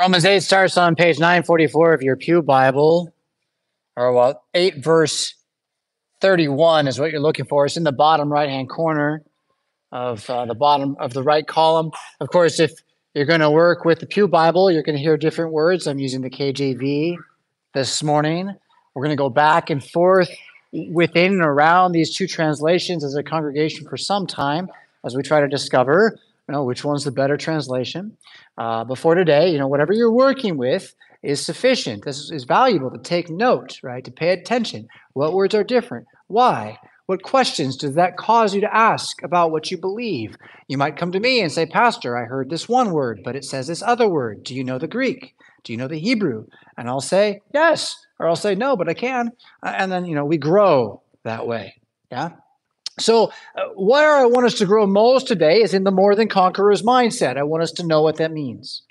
Romans 8 starts on page 944 of your Pew Bible, or well, 8 verse 31 is what you're looking for. It's in the bottom right hand corner of uh, the bottom of the right column. Of course, if you're going to work with the Pew Bible, you're going to hear different words. I'm using the KJV this morning. We're going to go back and forth within and around these two translations as a congregation for some time as we try to discover know, which one's the better translation. Uh, before today, you know, whatever you're working with is sufficient. This is valuable to take note, right? To pay attention. What words are different? Why? What questions does that cause you to ask about what you believe? You might come to me and say, Pastor, I heard this one word, but it says this other word. Do you know the Greek? Do you know the Hebrew? And I'll say, Yes. Or I'll say, No, but I can. Uh, and then, you know, we grow that way. Yeah. So, uh, where I want us to grow most today is in the more than conquerors mindset. I want us to know what that means.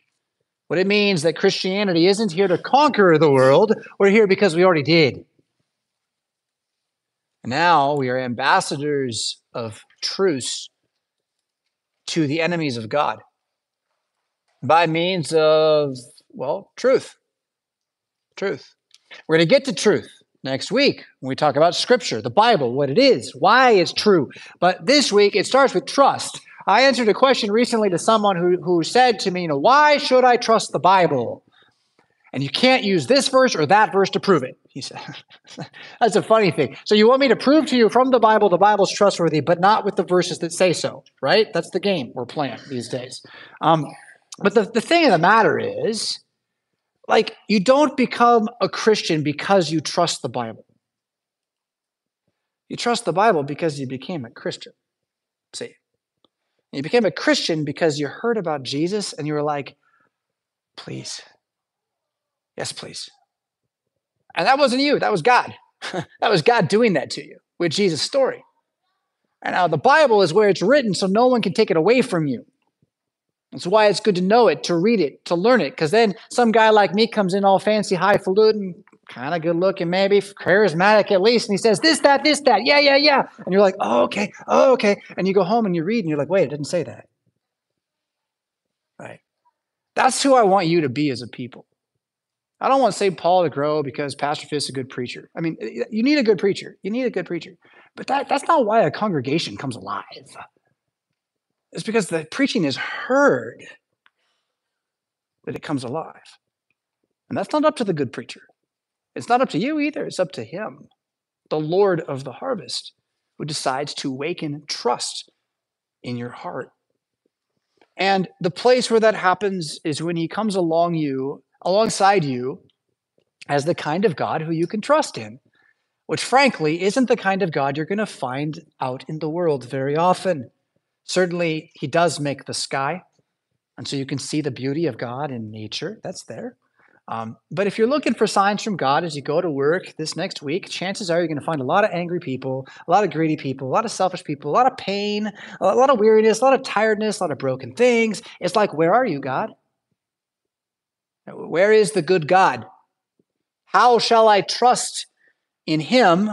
What it means that Christianity isn't here to conquer the world, we're here because we already did. Now we are ambassadors of truce to the enemies of God by means of, well, truth. Truth. We're going to get to truth next week when we talk about Scripture, the Bible, what it is, why it's true. But this week it starts with trust. I answered a question recently to someone who, who said to me, you know, why should I trust the Bible? And you can't use this verse or that verse to prove it. He said, That's a funny thing. So you want me to prove to you from the Bible the Bible's trustworthy, but not with the verses that say so, right? That's the game we're playing these days. Um, but the, the thing of the matter is, like, you don't become a Christian because you trust the Bible. You trust the Bible because you became a Christian. See? You became a Christian because you heard about Jesus and you were like, please, yes, please. And that wasn't you, that was God. that was God doing that to you with Jesus' story. And now the Bible is where it's written, so no one can take it away from you. That's why it's good to know it, to read it, to learn it. Because then some guy like me comes in all fancy, highfalutin, kind of good looking, maybe charismatic at least, and he says this, that, this, that, yeah, yeah, yeah, and you're like, oh, okay, oh, okay, and you go home and you read, and you're like, wait, it didn't say that. Right? That's who I want you to be as a people. I don't want St. Paul to grow because Pastor Fisk is a good preacher. I mean, you need a good preacher. You need a good preacher. But that, that's not why a congregation comes alive. It's because the preaching is heard that it comes alive. And that's not up to the good preacher. It's not up to you either. It's up to him, the Lord of the harvest, who decides to waken trust in your heart. And the place where that happens is when he comes along you, alongside you, as the kind of God who you can trust in, which frankly isn't the kind of God you're going to find out in the world very often. Certainly, he does make the sky, and so you can see the beauty of God in nature. That's there. Um, but if you're looking for signs from God as you go to work this next week, chances are you're going to find a lot of angry people, a lot of greedy people, a lot of selfish people, a lot of pain, a lot of weariness, a lot of tiredness, a lot of broken things. It's like, where are you, God? Where is the good God? How shall I trust in Him,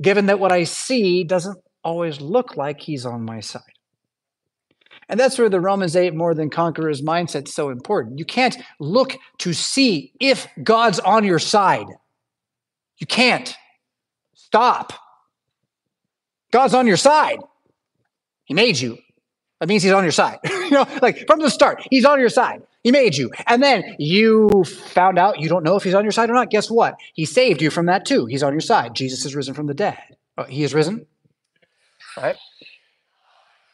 given that what I see doesn't always look like He's on my side? And that's where the Romans 8 more than conquerors mindset is so important. You can't look to see if God's on your side. You can't. Stop. God's on your side. He made you. That means he's on your side. you know, like from the start, he's on your side. He made you. And then you found out you don't know if he's on your side or not. Guess what? He saved you from that too. He's on your side. Jesus is risen from the dead. Oh, he is risen. Right?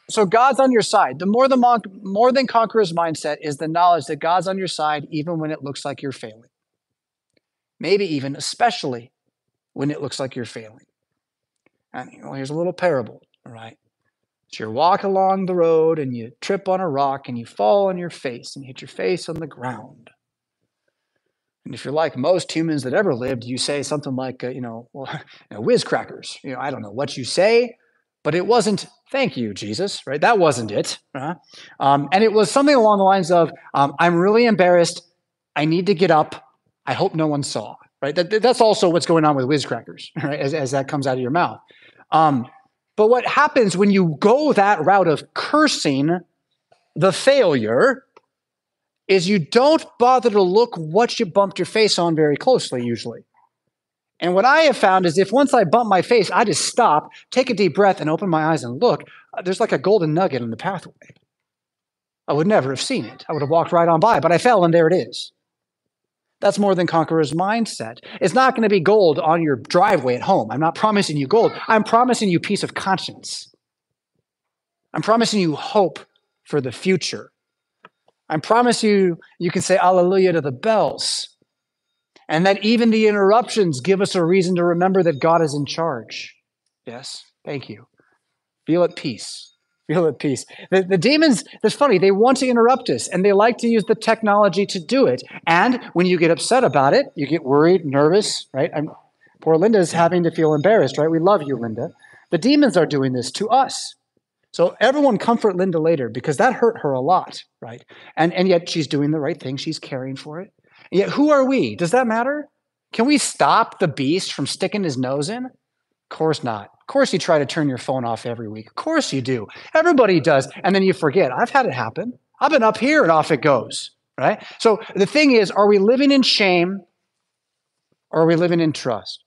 So God's on your side. The more than, more than conquerors mindset is the knowledge that God's on your side even when it looks like you're failing. Maybe even, especially when it looks like you're failing. And know, here's a little parable, all right? So you're along the road and you trip on a rock and you fall on your face and hit your face on the ground. And if you're like most humans that ever lived, you say something like, uh, you know, well, you know, whiz crackers. You know, I don't know what you say, but it wasn't thank you jesus right? That wasn't it uh-huh. um, and it was something along the lines of um, i'm really embarrassed. I need to get up. I hope no one saw right? That, that's also what's going on with whizcrackers right as, as that comes out of your mouth. Um, but what happens when you go that route of cursing the failure is you don't bother to look what you bumped your face on very closely, usually. And what I have found is if once I bump my face, I just stop, take a deep breath, and open my eyes and look, uh, there's like a golden nugget in the pathway. I would never have seen it. I would have walked right on by, but I fell and there it is. That's more than conqueror's mindset. It's not going to be gold on your driveway at home. I'm not promising you gold. I'm promising you peace of conscience. I'm promising you hope for the future. I promise you, you can say hallelujah to the bells. And that even the interruptions give us a reason to remember that God is in charge. Yes, thank you. Feel at peace. Feel at peace. The, the demons, that's funny, they want to interrupt us and they like to use the technology to do it. And when you get upset about it, you get worried, nervous, right? I'm, poor Linda's having to feel embarrassed, right? We love you, Linda. The demons are doing this to us. So everyone comfort Linda later because that hurt her a lot, right? And, and yet she's doing the right thing. She's caring for it. And yet who are we? Does that matter? Can we stop the beast from sticking his nose in? Of course not. Of course you try to turn your phone off every week. Of course you do. Everybody does. And then you forget. I've had it happen. I've been up here and off it goes, right? So the thing is, are we living in shame or are we living in trust?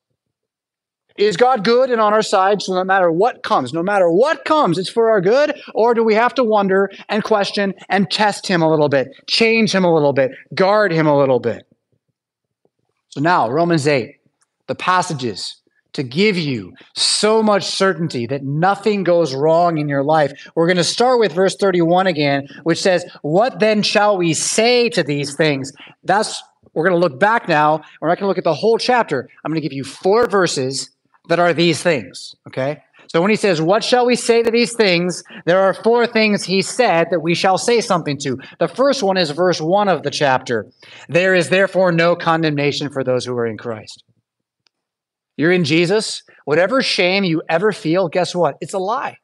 Is God good and on our side so no matter what comes, no matter what comes, it's for our good? Or do we have to wonder and question and test him a little bit, change him a little bit, guard him a little bit? So now, Romans 8, the passages to give you so much certainty that nothing goes wrong in your life. We're going to start with verse 31 again, which says, What then shall we say to these things? That's we're going to look back now. We're not going to look at the whole chapter. I'm going to give you four verses that are these things. Okay? So when he says, What shall we say to these things? There are four things he said that we shall say something to. The first one is verse one of the chapter. There is therefore no condemnation for those who are in Christ. You're in Jesus. Whatever shame you ever feel, guess what? It's a lie.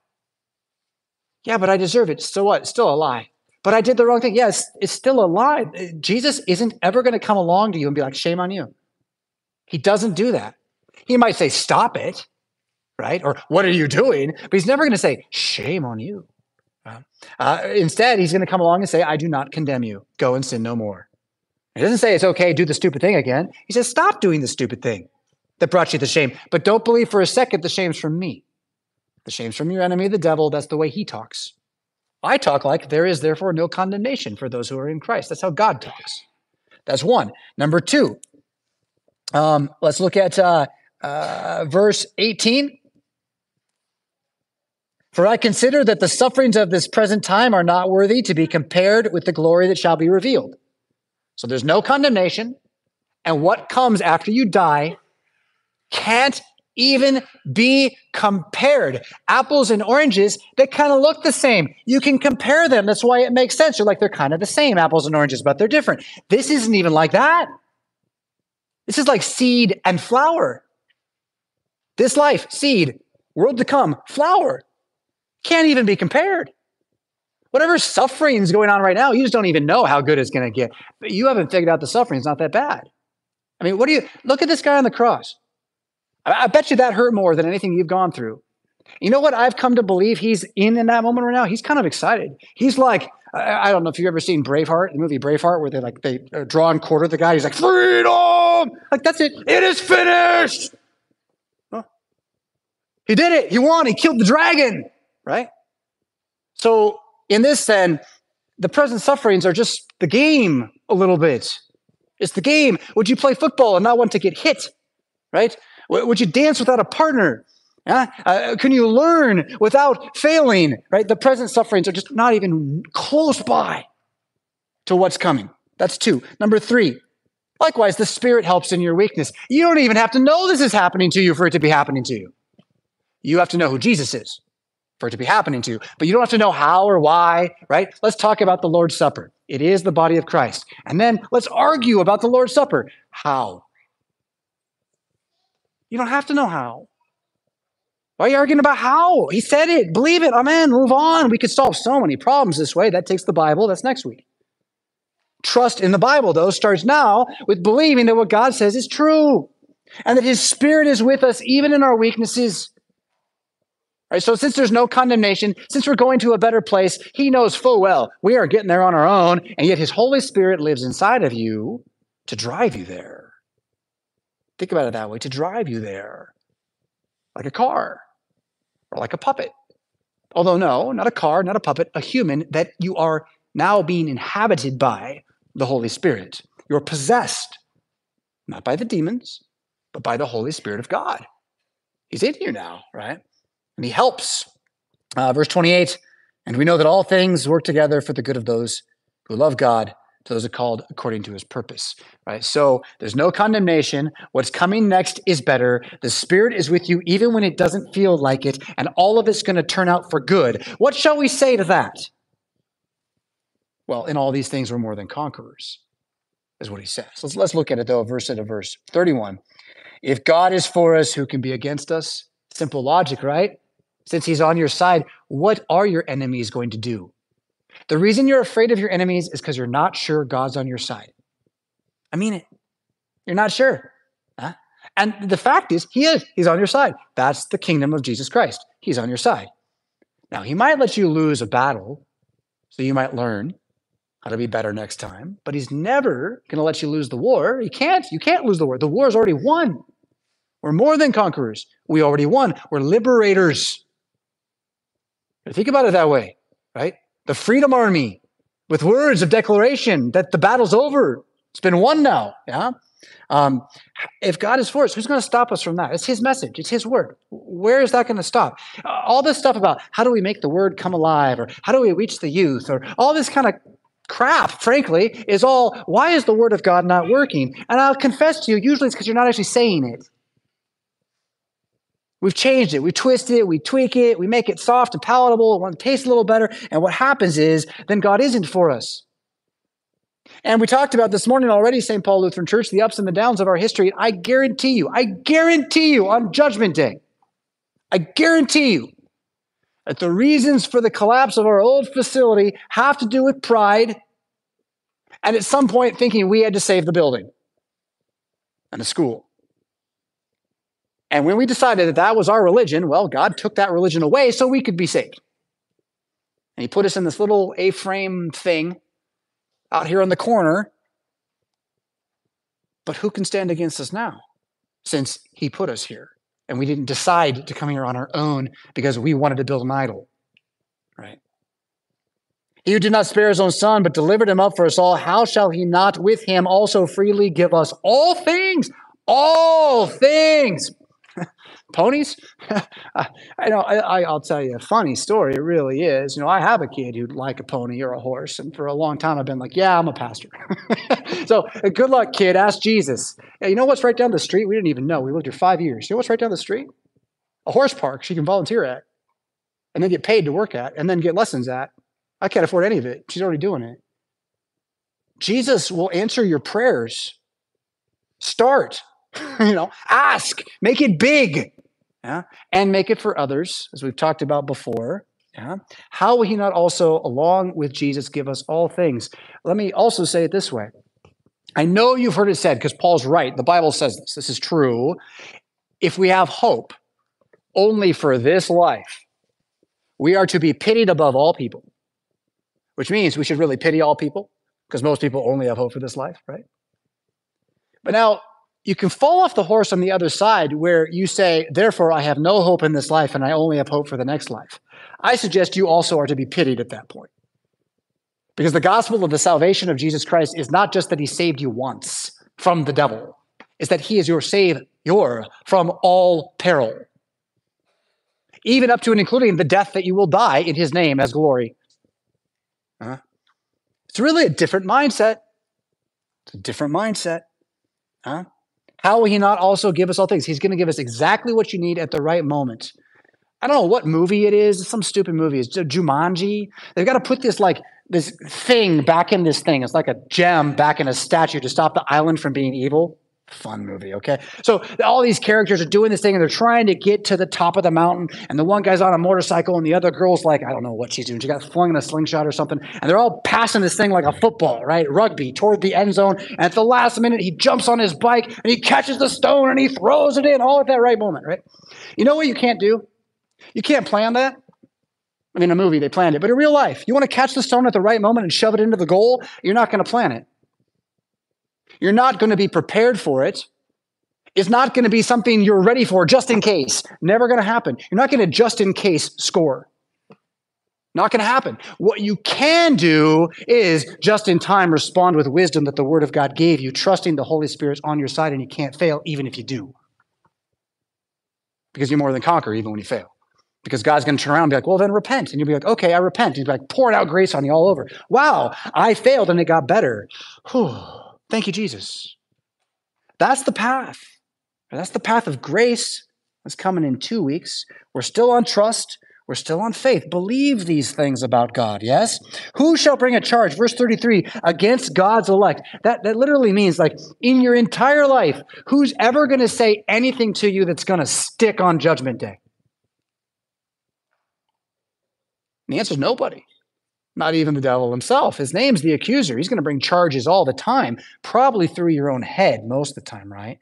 Yeah, but I deserve it. So what? It's still a lie. But I did the wrong thing. Yes, yeah, it's, it's still a lie. Jesus isn't ever going to come along to you and be like, shame on you. He doesn't do that. He might say, Stop it, right? Or what are you doing? But he's never going to say, Shame on you. Uh, instead, he's going to come along and say, I do not condemn you. Go and sin no more. He doesn't say it's okay, do the stupid thing again. He says, Stop doing the stupid thing that brought you the shame. But don't believe for a second the shame's from me. The shame's from your enemy, the devil. That's the way he talks. I talk like there is therefore no condemnation for those who are in Christ. That's how God talks. That's one. Number two, um, let's look at uh, uh, verse 18. For I consider that the sufferings of this present time are not worthy to be compared with the glory that shall be revealed. So there's no condemnation. And what comes after you die can't even be compared. Apples and oranges, they kind of look the same. You can compare them. That's why it makes sense. You're like, they're kind of the same, apples and oranges, but they're different. This isn't even like that. This is like seed and flower. This life, seed, world to come, flower, can't even be compared. Whatever suffering is going on right now, you just don't even know how good it's going to get. But you haven't figured out the suffering is not that bad. I mean, what do you look at this guy on the cross? I, I bet you that hurt more than anything you've gone through. You know what I've come to believe he's in in that moment right now? He's kind of excited. He's like, I, I don't know if you've ever seen Braveheart, the movie Braveheart, where they like they uh, draw and quarter the guy. He's like, freedom! Like that's it. It is finished. He did it. He won. He killed the dragon, right? So, in this, then, the present sufferings are just the game a little bit. It's the game. Would you play football and not want to get hit, right? Would you dance without a partner? Uh, can you learn without failing, right? The present sufferings are just not even close by to what's coming. That's two. Number three, likewise, the Spirit helps in your weakness. You don't even have to know this is happening to you for it to be happening to you. You have to know who Jesus is for it to be happening to you, but you don't have to know how or why, right? Let's talk about the Lord's Supper. It is the body of Christ. And then let's argue about the Lord's Supper. How? You don't have to know how. Why are you arguing about how? He said it. Believe it. Amen. Move on. We could solve so many problems this way. That takes the Bible. That's next week. Trust in the Bible, though, starts now with believing that what God says is true and that His Spirit is with us even in our weaknesses So since there's no condemnation, since we're going to a better place, he knows full well we are getting there on our own, and yet his Holy Spirit lives inside of you to drive you there. Think about it that way, to drive you there. Like a car or like a puppet. Although no, not a car, not a puppet, a human that you are now being inhabited by the Holy Spirit. You're possessed, not by the demons, but by the Holy Spirit of God. He's in you now, right? And he helps. Uh, verse 28 And we know that all things work together for the good of those who love God, to those are called according to his purpose, right? So there's no condemnation. What's coming next is better. The Spirit is with you even when it doesn't feel like it, and all of it's going to turn out for good. What shall we say to that? Well, in all these things, we're more than conquerors, is what he says. Let's, let's look at it, though, verse at a verse 31. If God is for us, who can be against us? Simple logic, right? Since he's on your side, what are your enemies going to do? The reason you're afraid of your enemies is because you're not sure God's on your side. I mean it. You're not sure. Huh? And the fact is, he is. He's on your side. That's the kingdom of Jesus Christ. He's on your side. Now, he might let you lose a battle so you might learn how to be better next time, but he's never going to let you lose the war. He can't. You can't lose the war. The war is already won. We're more than conquerors. We already won. We're liberators. Think about it that way, right? The Freedom Army with words of declaration that the battle's over. It's been won now. Yeah. Um, if God is for us, who's going to stop us from that? It's His message, it's His word. Where is that going to stop? All this stuff about how do we make the word come alive, or how do we reach the youth, or all this kind of crap, frankly, is all why is the word of God not working? And I'll confess to you, usually it's because you're not actually saying it. We've changed it. We twist it. We tweak it. We make it soft and palatable. It want to taste a little better. And what happens is then God isn't for us. And we talked about this morning already, St. Paul Lutheran Church, the ups and the downs of our history. I guarantee you, I guarantee you on Judgment Day, I guarantee you that the reasons for the collapse of our old facility have to do with pride and at some point thinking we had to save the building and the school. And when we decided that that was our religion, well, God took that religion away so we could be saved. And He put us in this little A frame thing out here in the corner. But who can stand against us now since He put us here? And we didn't decide to come here on our own because we wanted to build an idol, right? He who did not spare his own son, but delivered him up for us all, how shall he not with him also freely give us all things? All things ponies? I know I, i'll tell you a funny story it really is. You know i have a kid who'd like a pony or a horse and for a long time i've been like yeah i'm a pastor. So uh, good luck kid ask jesus. Hey, you know what's right down the street? We didn't even know we lived here five years. You know what's right down the street? A horse park she can volunteer at and then get paid to work at and then get lessons at. I can't afford any of it. She's already doing it. Jesus will answer your prayers. Start you know, ask, make it big, yeah, and make it for others, as we've talked about before. Yeah. How will he not also, along with Jesus, give us all things? Let me also say it this way. I know you've heard it said, because Paul's right, the Bible says this, this is true. If we have hope only for this life, we are to be pitied above all people, which means we should really pity all people, because most people only have hope for this life, right? But now, you can fall off the horse on the other side where you say, Therefore, I have no hope in this life and I only have hope for the next life. I suggest you also are to be pitied at that point. Because the gospel of the salvation of Jesus Christ is not just that he saved you once from the devil, it's that he is your savior from all peril, even up to and including the death that you will die in his name as glory. Huh? It's really a different mindset. It's a different mindset. Huh? How will he not also give us all things? He's going to give us exactly what you need at the right moment. I don't know what movie it is. Some stupid movie. It's Jumanji. They've got to put this like this thing back in this thing. It's like a gem back in a statue to stop the island from being evil fun movie, okay? So all these characters are doing this thing and they're trying to get to the top of the mountain. And the one guy's on a motorcycle and the other girl's like, I don't know what she's doing. She got flung in a slingshot or something. And they're all passing this thing like a football, right? Rugby toward the end zone. And at the last minute, he jumps on his bike and he catches the stone and he throws it in all at that right moment, right? You know what you can't do? You can't plan that. I mean, in a movie, they planned it, but in real life, you want to catch the stone at the right moment and shove it into the goal, you're not going to plan it. You're not going to be prepared for it. It's not going to be something you're ready for just in case. Never going to happen. You're not going to just in case score. Not going to happen. What you can do is just in time respond with wisdom that the Word of God gave you, trusting the Holy Spirit's on your side and you can't fail even if you do. Because you're more than conquer even when you fail. Because God's going to turn around and be like, well, then repent. And you'll be like, okay, I repent. And he's like, pouring out grace on you all over. Wow, I failed and it got better. Whew. Thank you, Jesus. That's the path. That's the path of grace. That's coming in two weeks. We're still on trust. We're still on faith. Believe these things about God, yes? Who shall bring a charge, verse 33, against God's elect? That, that literally means, like, in your entire life, who's ever going to say anything to you that's going to stick on Judgment Day? And the answer is nobody. Not even the devil himself. His name's the accuser. He's going to bring charges all the time, probably through your own head most of the time, right?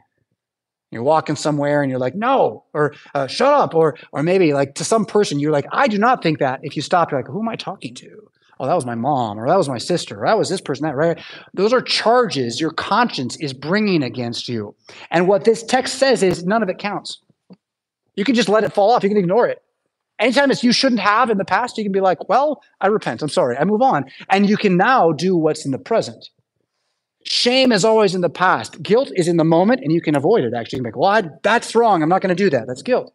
You're walking somewhere and you're like, no, or uh, shut up, or or maybe like to some person you're like, I do not think that. If you stop, you're like, who am I talking to? Oh, that was my mom, or that was my sister, or that was this person. That right? Those are charges your conscience is bringing against you. And what this text says is none of it counts. You can just let it fall off. You can ignore it. Anytime it's you shouldn't have in the past, you can be like, well, I repent. I'm sorry. I move on. And you can now do what's in the present. Shame is always in the past. Guilt is in the moment, and you can avoid it. Actually, you can be like, well, I, that's wrong. I'm not going to do that. That's guilt.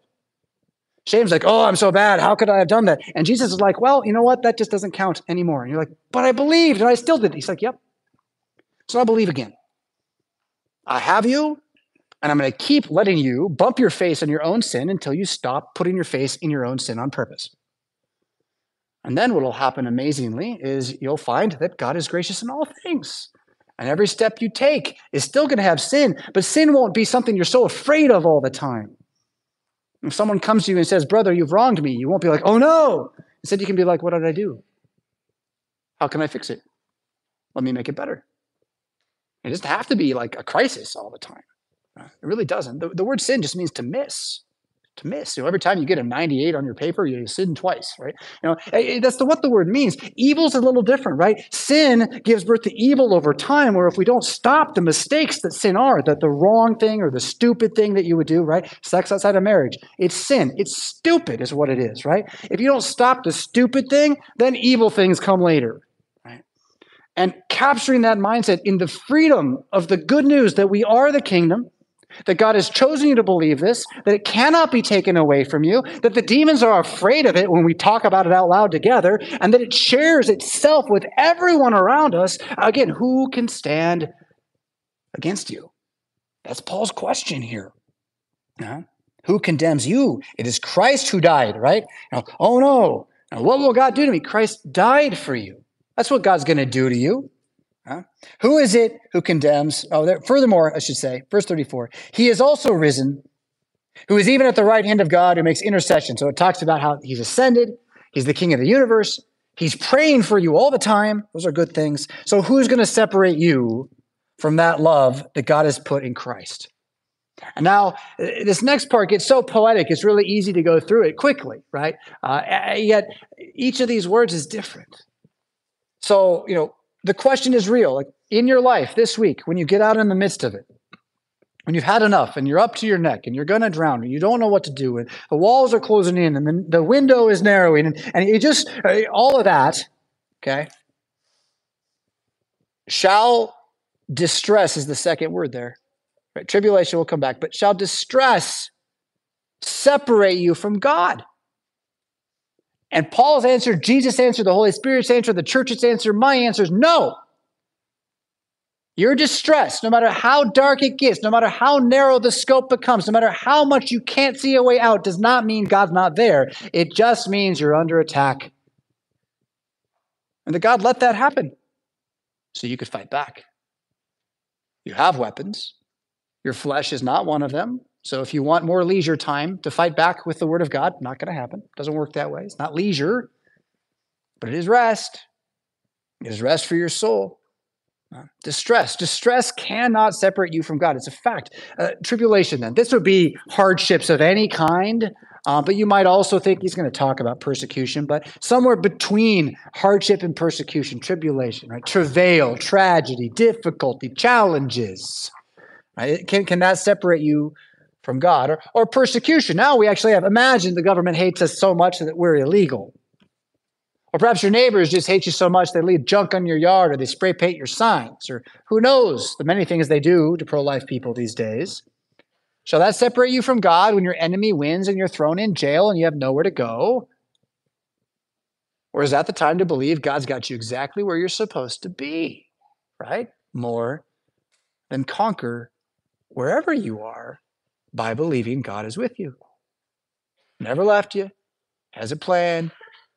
Shame's like, oh, I'm so bad. How could I have done that? And Jesus is like, well, you know what? That just doesn't count anymore. And you're like, but I believed and I still did. He's like, yep. So I believe again. I have you, and I'm going to keep letting you bump your face in your own sin until you stop putting your face in your own sin on purpose. And then what will happen amazingly is you'll find that God is gracious in all things. And every step you take is still going to have sin, but sin won't be something you're so afraid of all the time. If someone comes to you and says, Brother, you've wronged me, you won't be like, Oh no. Instead, you can be like, What did I do? How can I fix it? Let me make it better. It doesn't have to be like a crisis all the time. It really doesn't. The, the word sin just means to miss to miss. You know, every time you get a 98 on your paper, you sin twice, right? You know, eh, eh, that's the, what the word means. Evil's a little different, right? Sin gives birth to evil over time, where if we don't stop the mistakes that sin are, that the wrong thing or the stupid thing that you would do, right? Sex outside of marriage, it's sin. It's stupid, is what it is, right? If you don't stop the stupid thing, then evil things come later. right? And capturing that mindset in the freedom of the good news that we are the kingdom, that God has chosen you to believe this, that it cannot be taken away from you, that the demons are afraid of it when we talk about it out loud together, and that it shares itself with everyone around us. Again, who can stand against you? That's Paul's question here. Who condemns you? It is Christ who died, right? Now, oh no. Now, what will God do to me? Christ died for you. That's what God's going to do to you. Huh? Who is it who condemns? Oh, there, furthermore, I should say, verse 34, he is also risen, who is even at the right hand of God, who makes intercession. So it talks about how he's ascended, he's the king of the universe, he's praying for you all the time. Those are good things. So who's going to separate you from that love that God has put in Christ? And now, this next part gets so poetic, it's really easy to go through it quickly, right? Uh, yet, each of these words is different. So, you know, the question is real. Like in your life this week, when you get out in the midst of it, when you've had enough and you're up to your neck and you're going to drown and you don't know what to do and the walls are closing in and the, the window is narrowing and, and you just, uh, all of that, okay? Shall distress is the second word there. Right? Tribulation will come back, but shall distress separate you from God? And Paul's answer, Jesus' answer, the Holy Spirit's answer, the church's answer, my answer is no. Your distress, no matter how dark it gets, no matter how narrow the scope becomes, no matter how much you can't see a way out, does not mean God's not there. It just means you're under attack. And that God let that happen so you could fight back. You have weapons. Your flesh is not one of them. So if you want more leisure time to fight back with the word of God, not going to happen. Doesn't work that way. It's not leisure, but it is rest. It is rest for your soul. Uh, distress. Distress cannot separate you from God. It's a fact. Uh, tribulation, then. This would be hardships of any kind Uh, but you might also think he's going to talk about persecution, but somewhere between hardship and persecution, tribulation, right? Travail, tragedy, difficulty, challenges. Right? Can, can that separate you from God? Or, or persecution. Now we actually have, imagine the government hates us so much that we're illegal. Or perhaps your neighbors just hate you so much they leave junk on your yard or they spray paint your signs, or who knows the many things they do to pro life people these days. Shall that separate you from God when your enemy wins and you're thrown in jail and you have nowhere to go? Or is that the time to believe God's got you exactly where you're supposed to be, right? More than conquer wherever you are by believing God is with you. Never left you, has a plan,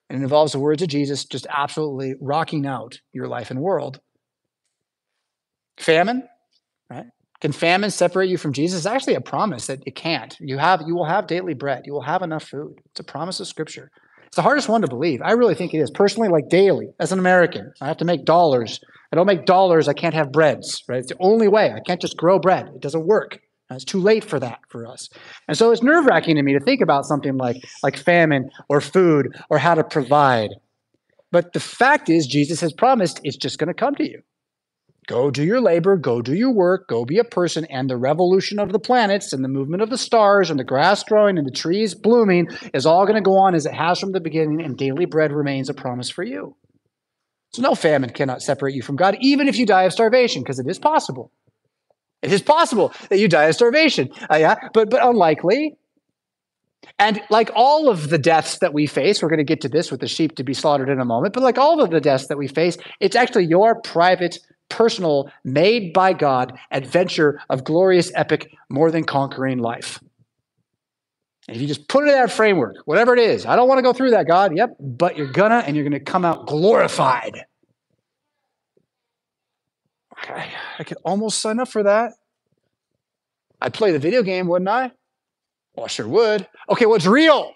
and it involves the words of Jesus just absolutely rocking out your life and world. Famine, right? Can famine separate you from Jesus? It's actually a promise that it can't. You have you will have daily bread. You will have enough food. It's a promise of scripture. It's the hardest one to believe. I really think it is. Personally, like daily, as an American, I have to make dollars. I don't make dollars, I can't have breads, right? It's the only way. I can't just grow bread. It doesn't work. Uh, it's too late for that for us. And so it's nerve wracking to me to think about something like, like famine or food or how to provide. But the fact is, Jesus has promised it's just going to come to you. Go do your labor, go do your work, go be a person, and the revolution of the planets and the movement of the stars and the grass growing and the trees blooming is all going to go on as it has from the beginning, and daily bread remains a promise for you. So no famine cannot separate you from God, even if you die of starvation, because it is possible. It is possible that you die of starvation. Uh, yeah, but but unlikely. And like all of the deaths that we face, we're going to get to this with the sheep to be slaughtered in a moment, but like all of the deaths that we face, it's actually your private, personal, made by God adventure of glorious, epic, more than conquering life. And if you just put it in that framework, whatever it is, I don't want to go through that, God. Yep, but you're gonna, and you're gonna come out glorified. Okay, I could almost sign up for that. I'd play the video game, wouldn't I? Well, I sure would. Okay, what's real?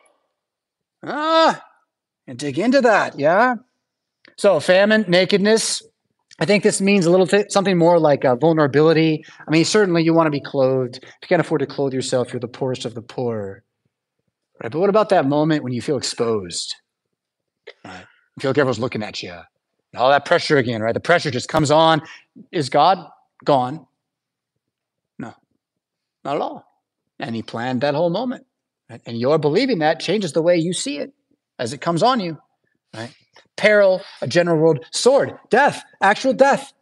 Ah, and dig into that, yeah? So, famine, nakedness. I think this means a little th- something more like uh, vulnerability. I mean, certainly you want to be clothed. If you can't afford to clothe yourself, you're the poorest of the poor. Right? But what about that moment when you feel exposed? Right? You feel like everyone's looking at you. All that pressure again, right? The pressure just comes on. Is God gone? No, not at all. And He planned that whole moment. Right? And your believing that changes the way you see it as it comes on you. Right? Peril, a general world, sword, death, actual death.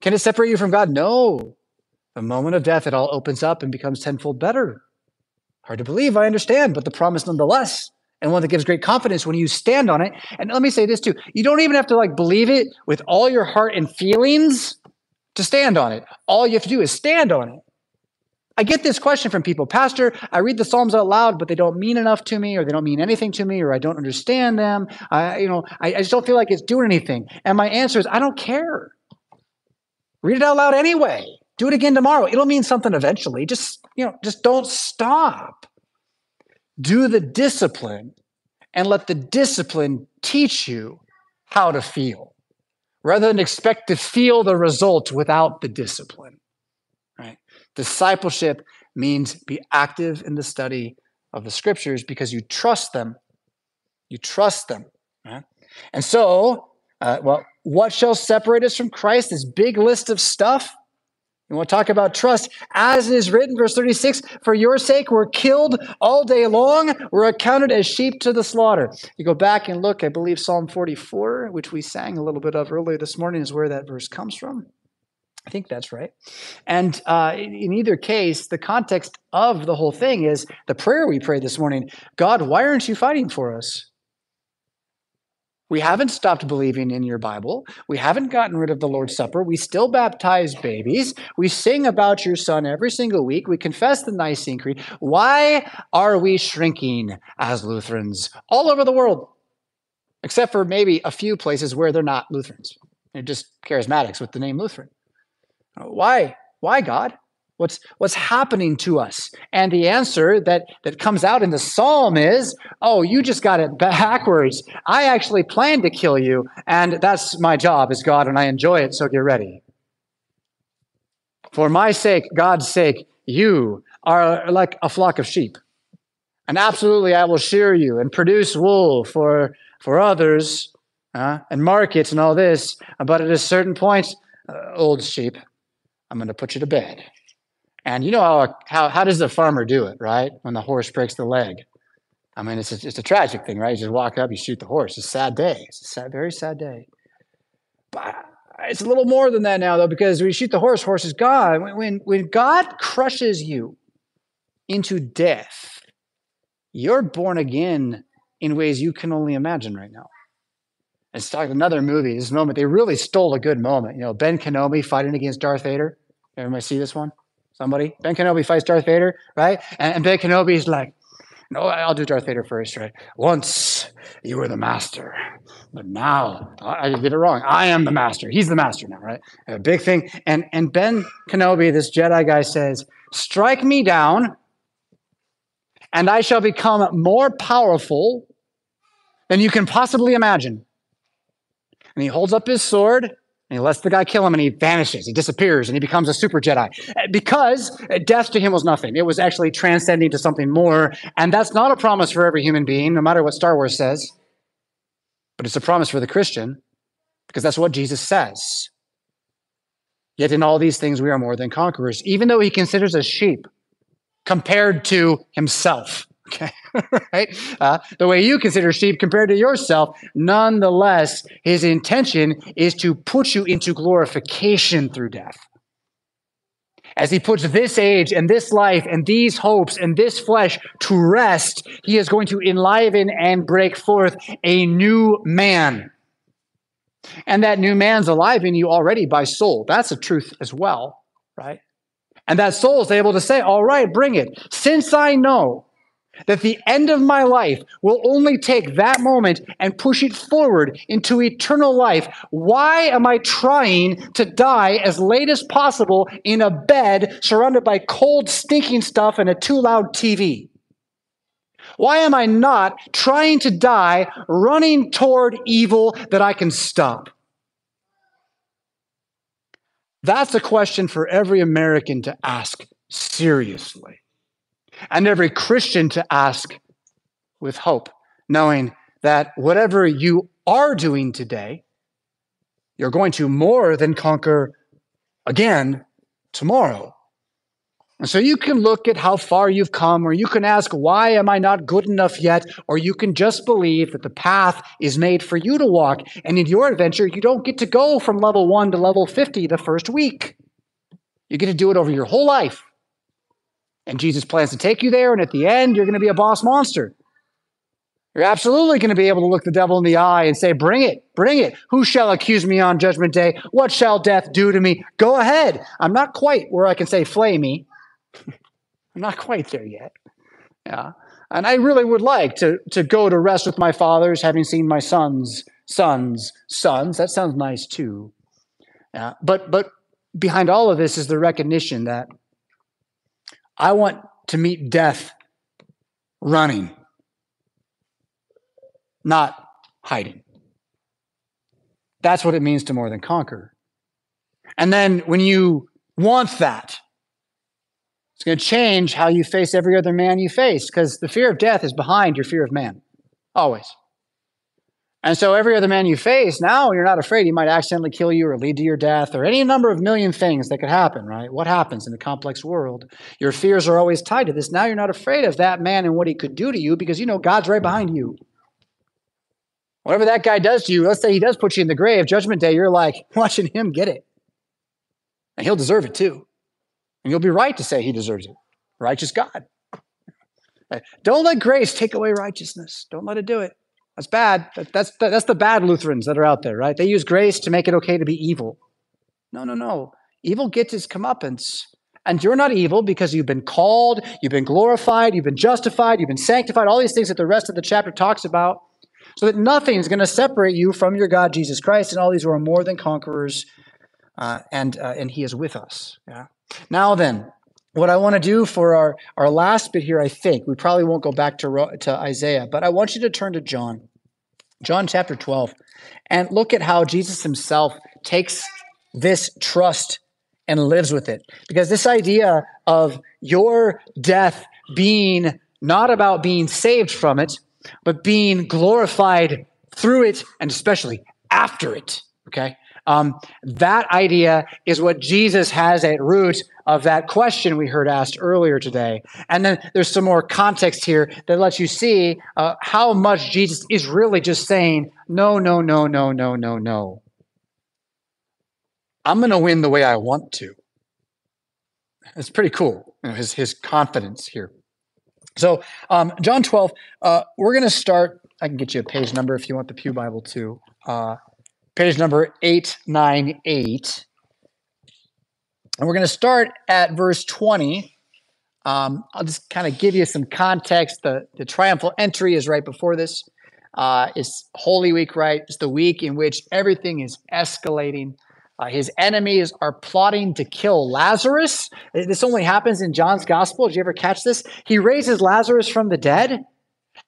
Can it separate you from God? No. The moment of death, it all opens up and becomes tenfold better. Hard to believe, I understand, but the promise nonetheless and one that gives great confidence when you stand on it. And let me say this too you don't even have to like believe it with all your heart and feelings to stand on it. All you have to do is stand on it. I get this question from people Pastor, I read the Psalms out loud, but they don't mean enough to me, or they don't mean anything to me, or I don't understand them. I, you know, I, I just don't feel like it's doing anything. And my answer is, I don't care. Read it out loud anyway. Do it again tomorrow. It'll mean something eventually. Just, you know, just don't stop do the discipline and let the discipline teach you how to feel rather than expect to feel the result without the discipline right? Discipleship means be active in the study of the scriptures because you trust them. You trust them right? and so uh, well what shall separate us from christ? This big list of stuff we'll talk about trust as it is written, verse 36 For your sake, we're killed all day long. We're accounted as sheep to the slaughter. You go back and look, I believe Psalm 44, which we sang a little bit of earlier this morning, is where that verse comes from. I think that's right. And uh, in either case, the context of the whole thing is the prayer we prayed this morning God, why aren't you fighting for us? We haven't stopped believing in your Bible. We haven't gotten rid of the Lord's Supper. We still baptize babies. We sing about your son every single week. We confess the Nicene Creed. Why are we shrinking as Lutherans all over the world? Except for maybe a few places where they're not Lutherans. They're just charismatics with the name Lutheran. Why? Why, God? What's, what's happening to us? And the answer that, that comes out in the psalm is, oh, you just got it backwards. I actually planned to kill you, and that's my job as God, and I enjoy it, so get ready. For my sake, God's sake, you are like a flock of sheep. And absolutely, I will shear you and produce wool for, for others uh, and markets and all this. But at a certain point, uh, old sheep, I'm going to put you to bed. And you know how, how, how does the farmer do it, right? When the horse breaks the leg. I mean, it's a, it's a tragic thing, right? You just walk up, you shoot the horse. It's a sad day. It's a sad, very sad day. But it's a little more than that now, though, because when you shoot the horse, horse is gone. When, when, when God crushes you into death, you're born again in ways you can only imagine right now. It's like another movie. This moment, they really stole a good moment. You know, Ben Kenobi fighting against Darth Vader. Everybody see this one? Somebody? Ben Kenobi fights Darth Vader, right? And, and Ben Kenobi's like, no, I'll do Darth Vader first, right? Once you were the master, but now I did it wrong. I am the master. He's the master now, right? A big thing. And and Ben Kenobi, this Jedi guy, says, "Strike me down, and I shall become more powerful than you can possibly imagine." And he holds up his sword and he lets the guy kill him and he vanishes. He disappears and he becomes a super Jedi. Uh, because death to him was nothing. It was actually transcending to something more. And that's not a promise for every human being, no matter what Star Wars says. But it's a promise for the Christian because that's what Jesus says. Yet in all these things we are more than conquerors, even though he considers us sheep compared to himself. Okay, right? Uh, the way you consider sheep compared to yourself, nonetheless, his intention is to put you into glorification through death. As he puts this age and this life and these hopes and this flesh to rest, he is going to enliven and break forth a new man. And that new man's alive in you already by soul. That's a truth as well, right? And that soul is able to say, All right, bring it. Since I know that the end of my life will only take that moment and push it forward into eternal life. Why am I trying to die as late as possible in a bed surrounded by cold, stinking stuff and a too loud TV? Why am I not trying to die running toward evil that I can stop? That's a question for every American to ask seriously and every Christian to ask with hope, knowing that whatever you are doing today, you're going to more than conquer again tomorrow. And so you can look at how far you've come, or you can ask, why am I not good enough yet? Or you can just believe that the path is made for you to walk. And in your adventure, you don't get to go from level one to level 50 the first week. You get to do it over your whole life. And Jesus plans to take you there, and at the end, you're going to be a boss monster. You're absolutely going to be able to look the devil in the eye and say, Bring it, bring it. Who shall accuse me on judgment day? What shall death do to me? Go ahead. I'm not quite where I can say, Flay me. I'm not quite there yet. Yeah. And I really would like to, to go to rest with my fathers, having seen my sons, sons, sons. That sounds nice too. Yeah. But, but behind all of this is the recognition that I want to meet death running, not hiding. That's what it means to more than conquer. And then when you want that, it's going to change how you face every other man you face because the fear of death is behind your fear of man, always. And so every other man you face, now you're not afraid he might accidentally kill you or lead to your death or any number of million things that could happen, right? What happens in a complex world? Your fears are always tied to this. Now you're not afraid of that man and what he could do to you because you know God's right behind you. Whatever that guy does to you, let's say he does put you in the grave, judgment day, you're like watching him get it. And he'll deserve it too. And you'll be right to say he deserves it. Righteous God. Don't let grace take away righteousness. Don't let it do it. That's bad. That's, that's the bad Lutherans that are out there, right? They use grace to make it okay to be evil. No, no, no. Evil gets its comeuppance. And you're not evil because you've been called, you've been glorified, you've been justified, you've been sanctified, all these things that the rest of the chapter talks about, so that nothing is going to separate you from your God, Jesus Christ, and all these who are more than conquerors, uh, and, uh, and He is with us. Yeah? Now then, what I want to do for our, our last bit here, I think, we probably won't go back to, to Isaiah, but I want you to turn to John, John chapter 12, and look at how Jesus himself takes this trust and lives with it. Because this idea of your death being not about being saved from it, but being glorified through it and especially after it. Okay. Um, that idea is what Jesus has at root of that question we heard asked earlier today. And then there's some more context here that lets you see uh, how much Jesus is really just saying, no, no, no, no, no, no, no. I'm going to win the way I want to. It's pretty cool, you know, his, his confidence here. So, um, John 12, uh, we're going to start. I can get you a page number if you want the Pew Bible too. Uh, page number 898. And we're going to start at verse 20. Um, I'll just kind of give you some context. The, the triumphal entry is right before this. Uh, it's Holy Week, right? It's the week in which everything is escalating. Uh, his enemies are plotting to kill Lazarus. This only happens in John's gospel. Did you ever catch this? He raises Lazarus from the dead,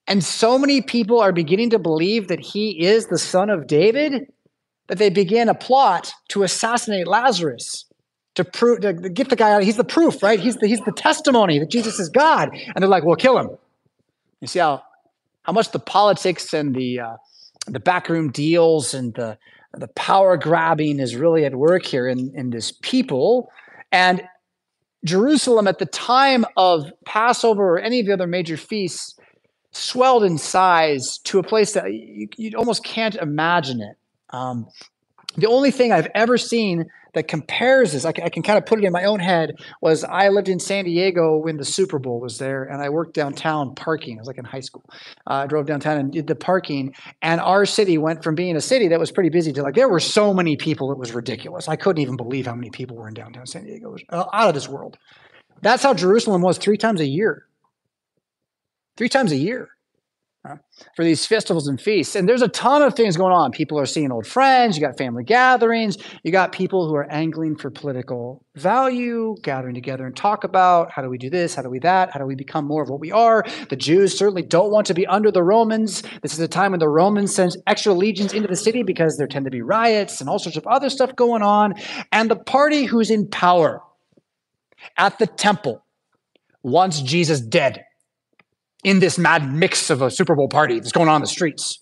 and so many people are beginning to believe that he is the son of David that they begin a plot to assassinate Lazarus. To prove, to get the guy out, he's the proof, right? He's the, he's the testimony that Jesus is God. And they're like, well, kill him. You see how, how much the politics and the, uh, the backroom deals and the, the power grabbing is really at work here in, in this people. And Jerusalem at the time of Passover or any of the other major feasts swelled in size to a place that you, you almost can't imagine it. Um, the only thing I've ever seen that compares this, I can, I can, kind of put it in my own head, was I lived in San Diego when the Super Bowl was there, and I worked downtown parking. I was like in high school. Uh, I drove downtown and did the parking, and our city went from being a city that was pretty busy to like there were so many people it was ridiculous. I couldn't even believe how many people were in downtown San Diego. It was uh, out of this world. That's how Jerusalem was three times a year. Three times a year for these festivals and feasts. And there's a ton of things going on. People are seeing old friends, you got family gatherings, you got people who are angling for political value, gathering together and talk about how do we do this, how do we that, how do we become more of what we are. The Jews certainly don't want to be under the Romans. This is a time when the Romans send extra legions into the city because there tend to be riots and all sorts of other stuff going on. And the party who's in power at the temple wants Jesus dead in this mad mix of a Super Bowl party that's going on in the streets.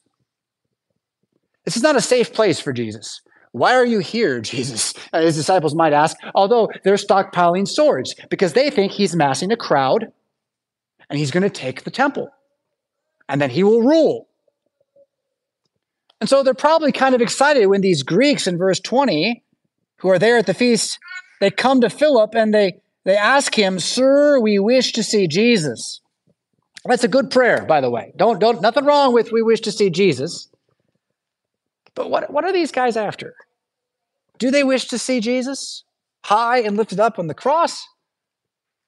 This is not a safe place for Jesus. Why are you here, Jesus? Uh, his disciples might ask, although they're stockpiling swords because they think he's massing a crowd and he's going to take the temple and then he will rule. And so they're probably kind of excited when these Greeks in verse 20, who are there at the feast, they come to Philip and they, they ask him, Sir, we wish to see Jesus. That's a good prayer, by the way. Don't don't nothing wrong with we wish to see Jesus. But what, what are these guys after? Do they wish to see Jesus high and lifted up on the cross?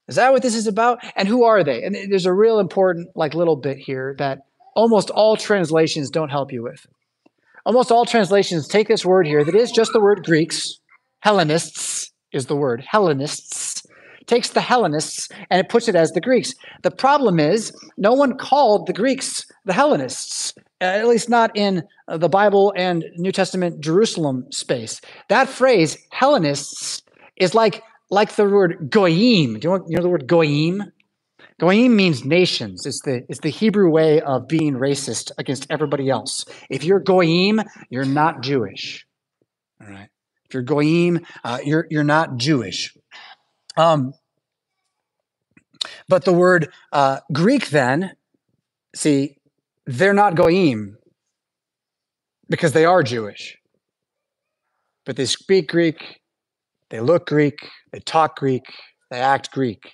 Is that what this is about? And who are they? And there's a real important like little bit here that almost all translations don't help you with. Almost all translations take this word here that is just the word Greeks. Hellenists is the word. Hellenists takes the Hellenists and it puts it as the Greeks. The problem is, no one called the Greeks the Hellenists, at least not in the Bible and New Testament Jerusalem space. That phrase, Hellenists, is like, like the word goyim. Do you know, you know the word goyim? Goyim means nations. It's the, it's the Hebrew way of being racist against everybody else. If you're goyim, you're not Jewish. All right. If you're goyim, uh, you're, you're not Jewish. Um, but the word uh, Greek, then, see, they're not goyim because they are Jewish. But they speak Greek, they look Greek, they talk Greek, they act Greek.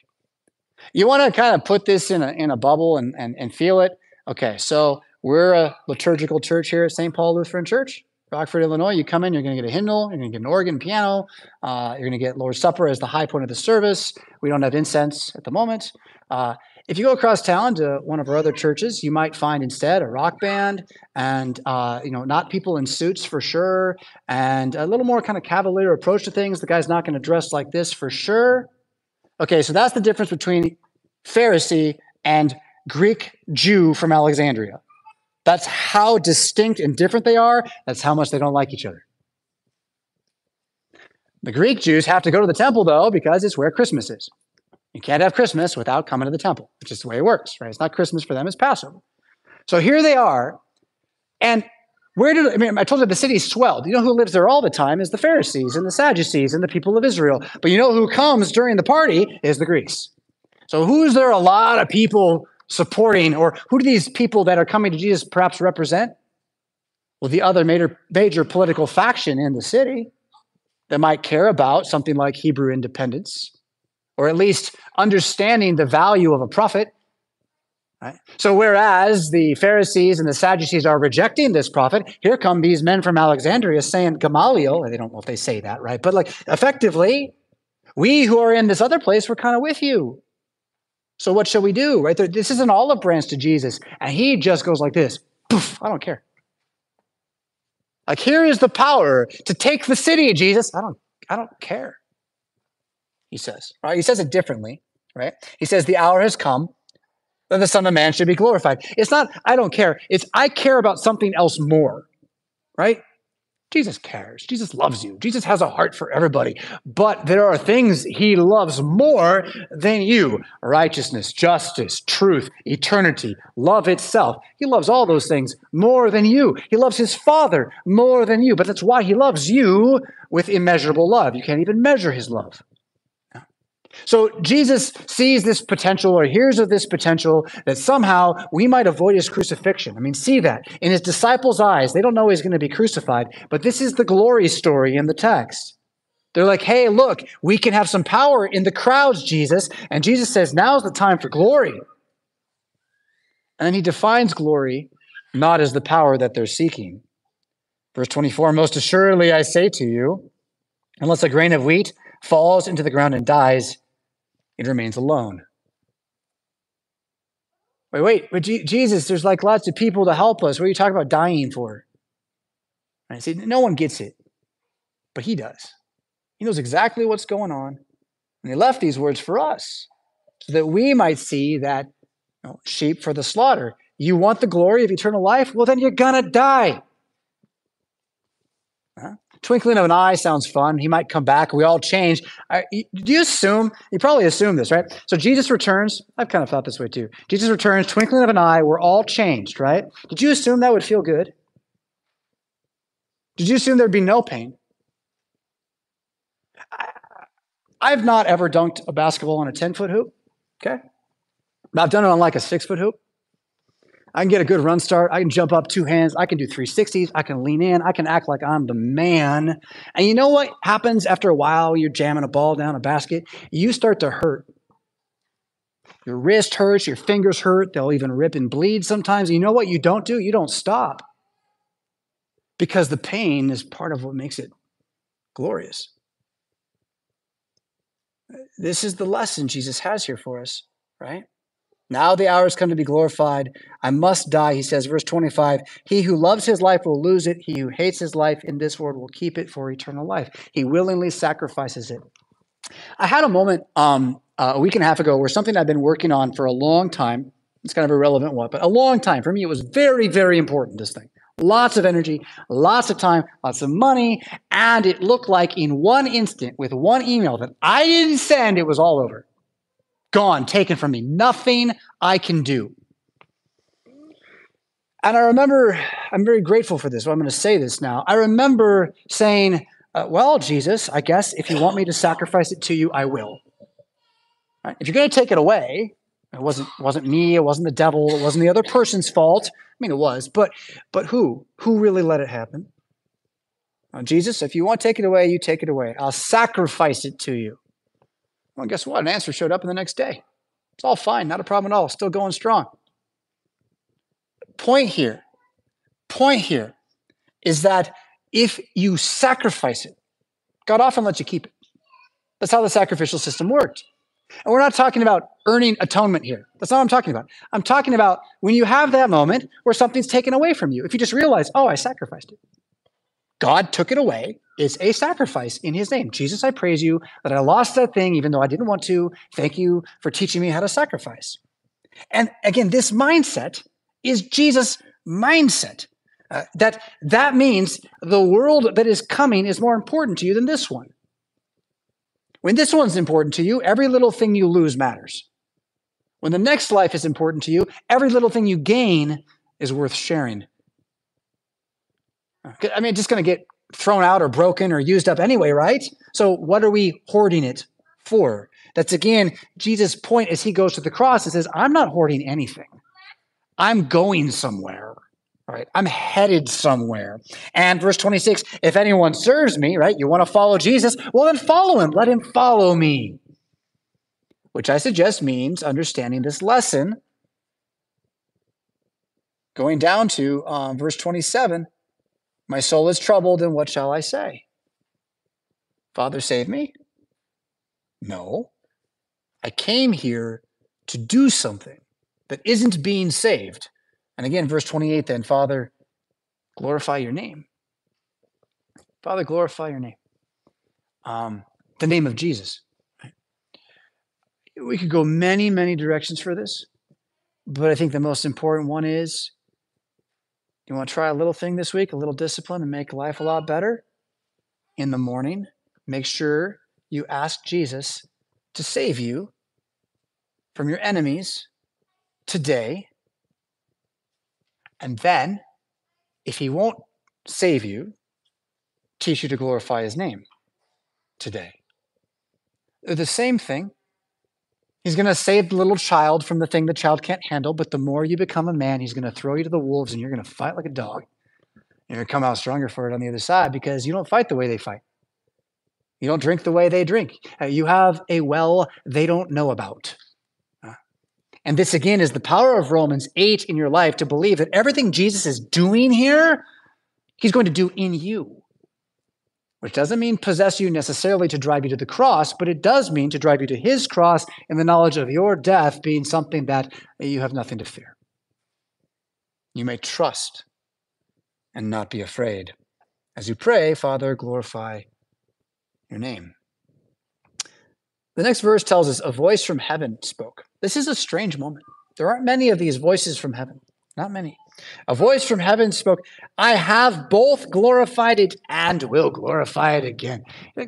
You want to kind of put this in a, in a bubble and, and, and feel it? Okay, so we're a liturgical church here at St. Paul Lutheran Church. Rockford, Illinois, you come in, you're going to get a hymnal, you're going to get an organ, piano, uh, you're going to get Lord's Supper as the high point of the service. We don't have incense at the moment. Uh, if you go across town to one of our other churches, you might find instead a rock band and, uh, you know, not people in suits for sure, and a little more kind of cavalier approach to things. The guy's not going to dress like this for sure. Okay, so that's the difference between Pharisee and Greek Jew from Alexandria. That's how distinct and different they are. That's how much they don't like each other. The Greek Jews have to go to the temple, though, because it's where Christmas is. You can't have Christmas without coming to the temple, which is the way it works, right? It's not Christmas for them, it's Passover. So here they are. And where did I mean? I told you the city swelled. You know who lives there all the time is the Pharisees and the Sadducees and the people of Israel. But you know who comes during the party is the Greeks. So who is there a lot of people supporting, or who do these people that are coming to Jesus perhaps represent? Well, the other major, major political faction in the city that might care about something like Hebrew independence, or at least understanding the value of a prophet. Right? So, whereas the Pharisees and the Sadducees are rejecting this prophet, here come these men from Alexandria saying Gamaliel, they don't know if they say that, right? But like effectively, we who are in this other place, we're kind of with you. So, what shall we do, right? This is an olive branch to Jesus. And he just goes like this Poof, I don't care. Like, here is the power to take the city, Jesus. I don't, I don't care. He says, right? He says it differently, right? He says, the hour has come that the Son of Man should be glorified. It's not, I don't care. It's, I care about something else more, right? Jesus cares. Jesus loves you. Jesus has a heart for everybody. But there are things he loves more than you righteousness, justice, truth, eternity, love itself. He loves all those things more than you. He loves his Father more than you. But that's why he loves you with immeasurable love. You can't even measure his love. So Jesus sees this potential or hears of this potential that somehow we might avoid his crucifixion. I mean, see that. In his disciples' eyes, they don't know he's going to be crucified, but this is the glory story in the text. They're like, hey, look, we can have some power in the crowds, Jesus. And Jesus says, now's the time for glory. And then he defines glory not as the power that they're seeking. Verse 24 Most assuredly I say to you, unless a grain of wheat falls into the ground and dies, it remains alone. Wait, wait, but G- Jesus, there's like lots of people to help us. What are you talking about dying for? I See, no one gets it, but he does. He knows exactly what's going on. And he left these words for us so that we might see that you know, sheep for the slaughter. You want the glory of eternal life? Well, then you're going to die. Huh? Twinkling of an eye sounds fun. He might come back. We all change. I, do you assume? You probably assume this, right? So Jesus returns. I've kind of thought this way too. Jesus returns, twinkling of an eye. We're all changed, right? Did you assume that would feel good? Did you assume there'd be no pain? I, have not ever dunked a basketball on a 10 foot hoop. Okay. I've done it on like a six foot hoop. I can get a good run start. I can jump up two hands. I can do 360s. I can lean in. I can act like I'm the man. And you know what happens after a while? You're jamming a ball down a basket. You start to hurt. Your wrist hurts. Your fingers hurt. They'll even rip and bleed sometimes. You know what you don't do? You don't stop. Because the pain is part of what makes it glorious. This is the lesson Jesus has here for us, right? Now the hour has come to be glorified. I must die, he says, verse 25. He who loves his life will lose it. He who hates his life in this world will keep it for eternal life. He willingly sacrifices it. I had a moment um, uh, a week and a half ago where something I've been working on for a long time, it's kind of irrelevant what, but a long time. For me, it was very, very important, this thing. Lots of energy, lots of time, lots of money, and it looked like in one instant, with one email that I didn't send, it was all over. Gone, taken from me. Nothing I can do. And I remember, I'm very grateful for this. Well, I'm going to say this now. I remember saying, uh, Well, Jesus, I guess if you want me to sacrifice it to you, I will. Right? If you're going to take it away, it wasn't wasn't me, it wasn't the devil, it wasn't the other person's fault. I mean, it was, but but who? Who really let it happen? Jesus, if you want to take it away, you take it away. I'll sacrifice it to you. Well, guess what? An answer showed up in the next day. It's all fine, not a problem at all, still going strong. Point here, point here is that if you sacrifice it, God often lets you keep it. That's how the sacrificial system worked. And we're not talking about earning atonement here. That's not what I'm talking about. I'm talking about when you have that moment where something's taken away from you. If you just realize, oh, I sacrificed it. God took it away. It's a sacrifice in his name. Jesus, I praise you that I lost that thing even though I didn't want to. Thank you for teaching me how to sacrifice. And again, this mindset is Jesus' mindset. Uh, that that means the world that is coming is more important to you than this one. When this one's important to you, every little thing you lose matters. When the next life is important to you, every little thing you gain is worth sharing. I mean, just going to get thrown out or broken or used up anyway, right? So, what are we hoarding it for? That's again Jesus' point as he goes to the cross. He says, I'm not hoarding anything. I'm going somewhere. Right? I'm headed somewhere. And verse 26 if anyone serves me, right, you want to follow Jesus, well, then follow him. Let him follow me. Which I suggest means understanding this lesson. Going down to um, verse 27 my soul is troubled, and what shall I say? Father, save me? No. I came here to do something that isn't being saved. And again, verse 28 then, Father, glorify your name. Father, glorify your name. Um, the name of Jesus. We could go many, many directions for this, but I think the most important one is you want to try a little thing this week, a little discipline, and make life a lot better? In the morning, make sure you ask Jesus to save you from your enemies today. And then, if he won't save you, teach you to glorify his name today. The same thing He's going to save the little child from the thing the child can't handle, but the more you become a man, he's going to throw you to the wolves and you're going to fight like a dog. You're going to come out stronger for it on the other side because you don't fight the way they fight. You don't drink the way they drink. Uh, you have a well they don't know about. Uh, and this again is the power of Romans 8 in your life to believe that everything Jesus is doing here, he's going to do in you which doesn't mean possess you necessarily to drive you to the cross, but it does mean to drive you to his cross in the knowledge of your death being something that you have nothing to fear. You may trust and not be afraid. As you pray, Father, glorify your name. The next verse tells us a voice from heaven spoke. This is a strange moment. There aren't many of these voices from heaven, not many. A voice from heaven spoke, I have both glorified it and will glorify it again.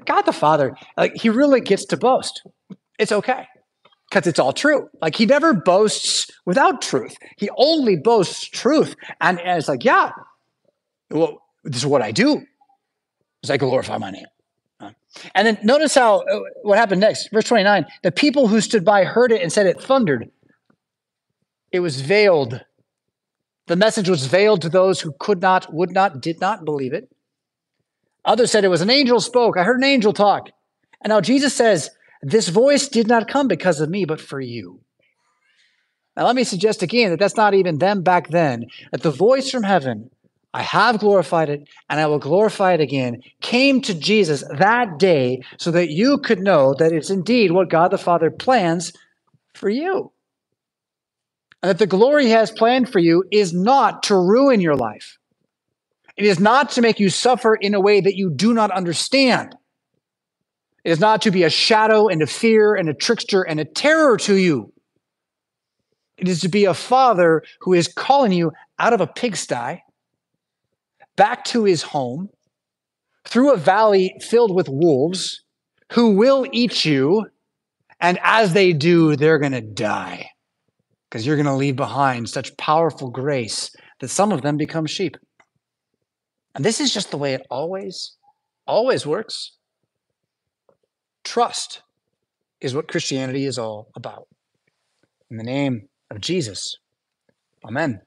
God the Father, like he really gets to boast. It's okay because it's all true. Like he never boasts without truth. He only boasts truth. And, and it's like, yeah, well, this is what I do. Is I glorify my name. And then notice how uh, what happened next, verse 29. The people who stood by heard it and said it thundered. It was veiled the message was veiled to those who could not, would not, did not believe it. Others said it was an angel spoke. I heard an angel talk. And now Jesus says, This voice did not come because of me, but for you. Now, let me suggest again that that's not even them back then, that the voice from heaven, I have glorified it and I will glorify it again, came to Jesus that day so that you could know that it's indeed what God the Father plans for you and that the glory he has planned for you is not to ruin your life. It is not to make you suffer in a way that you do not understand. It is not to be a shadow and a fear and a trickster and a terror to you. It is to be a father who is calling you out of a pigsty, back to his home, through a valley filled with wolves who will eat you. And as they do, they're going to die because you're going to leave behind such powerful grace that some of them become sheep. And this is just the way it always, always works. Trust is what Christianity is all about. In the name of Jesus, amen.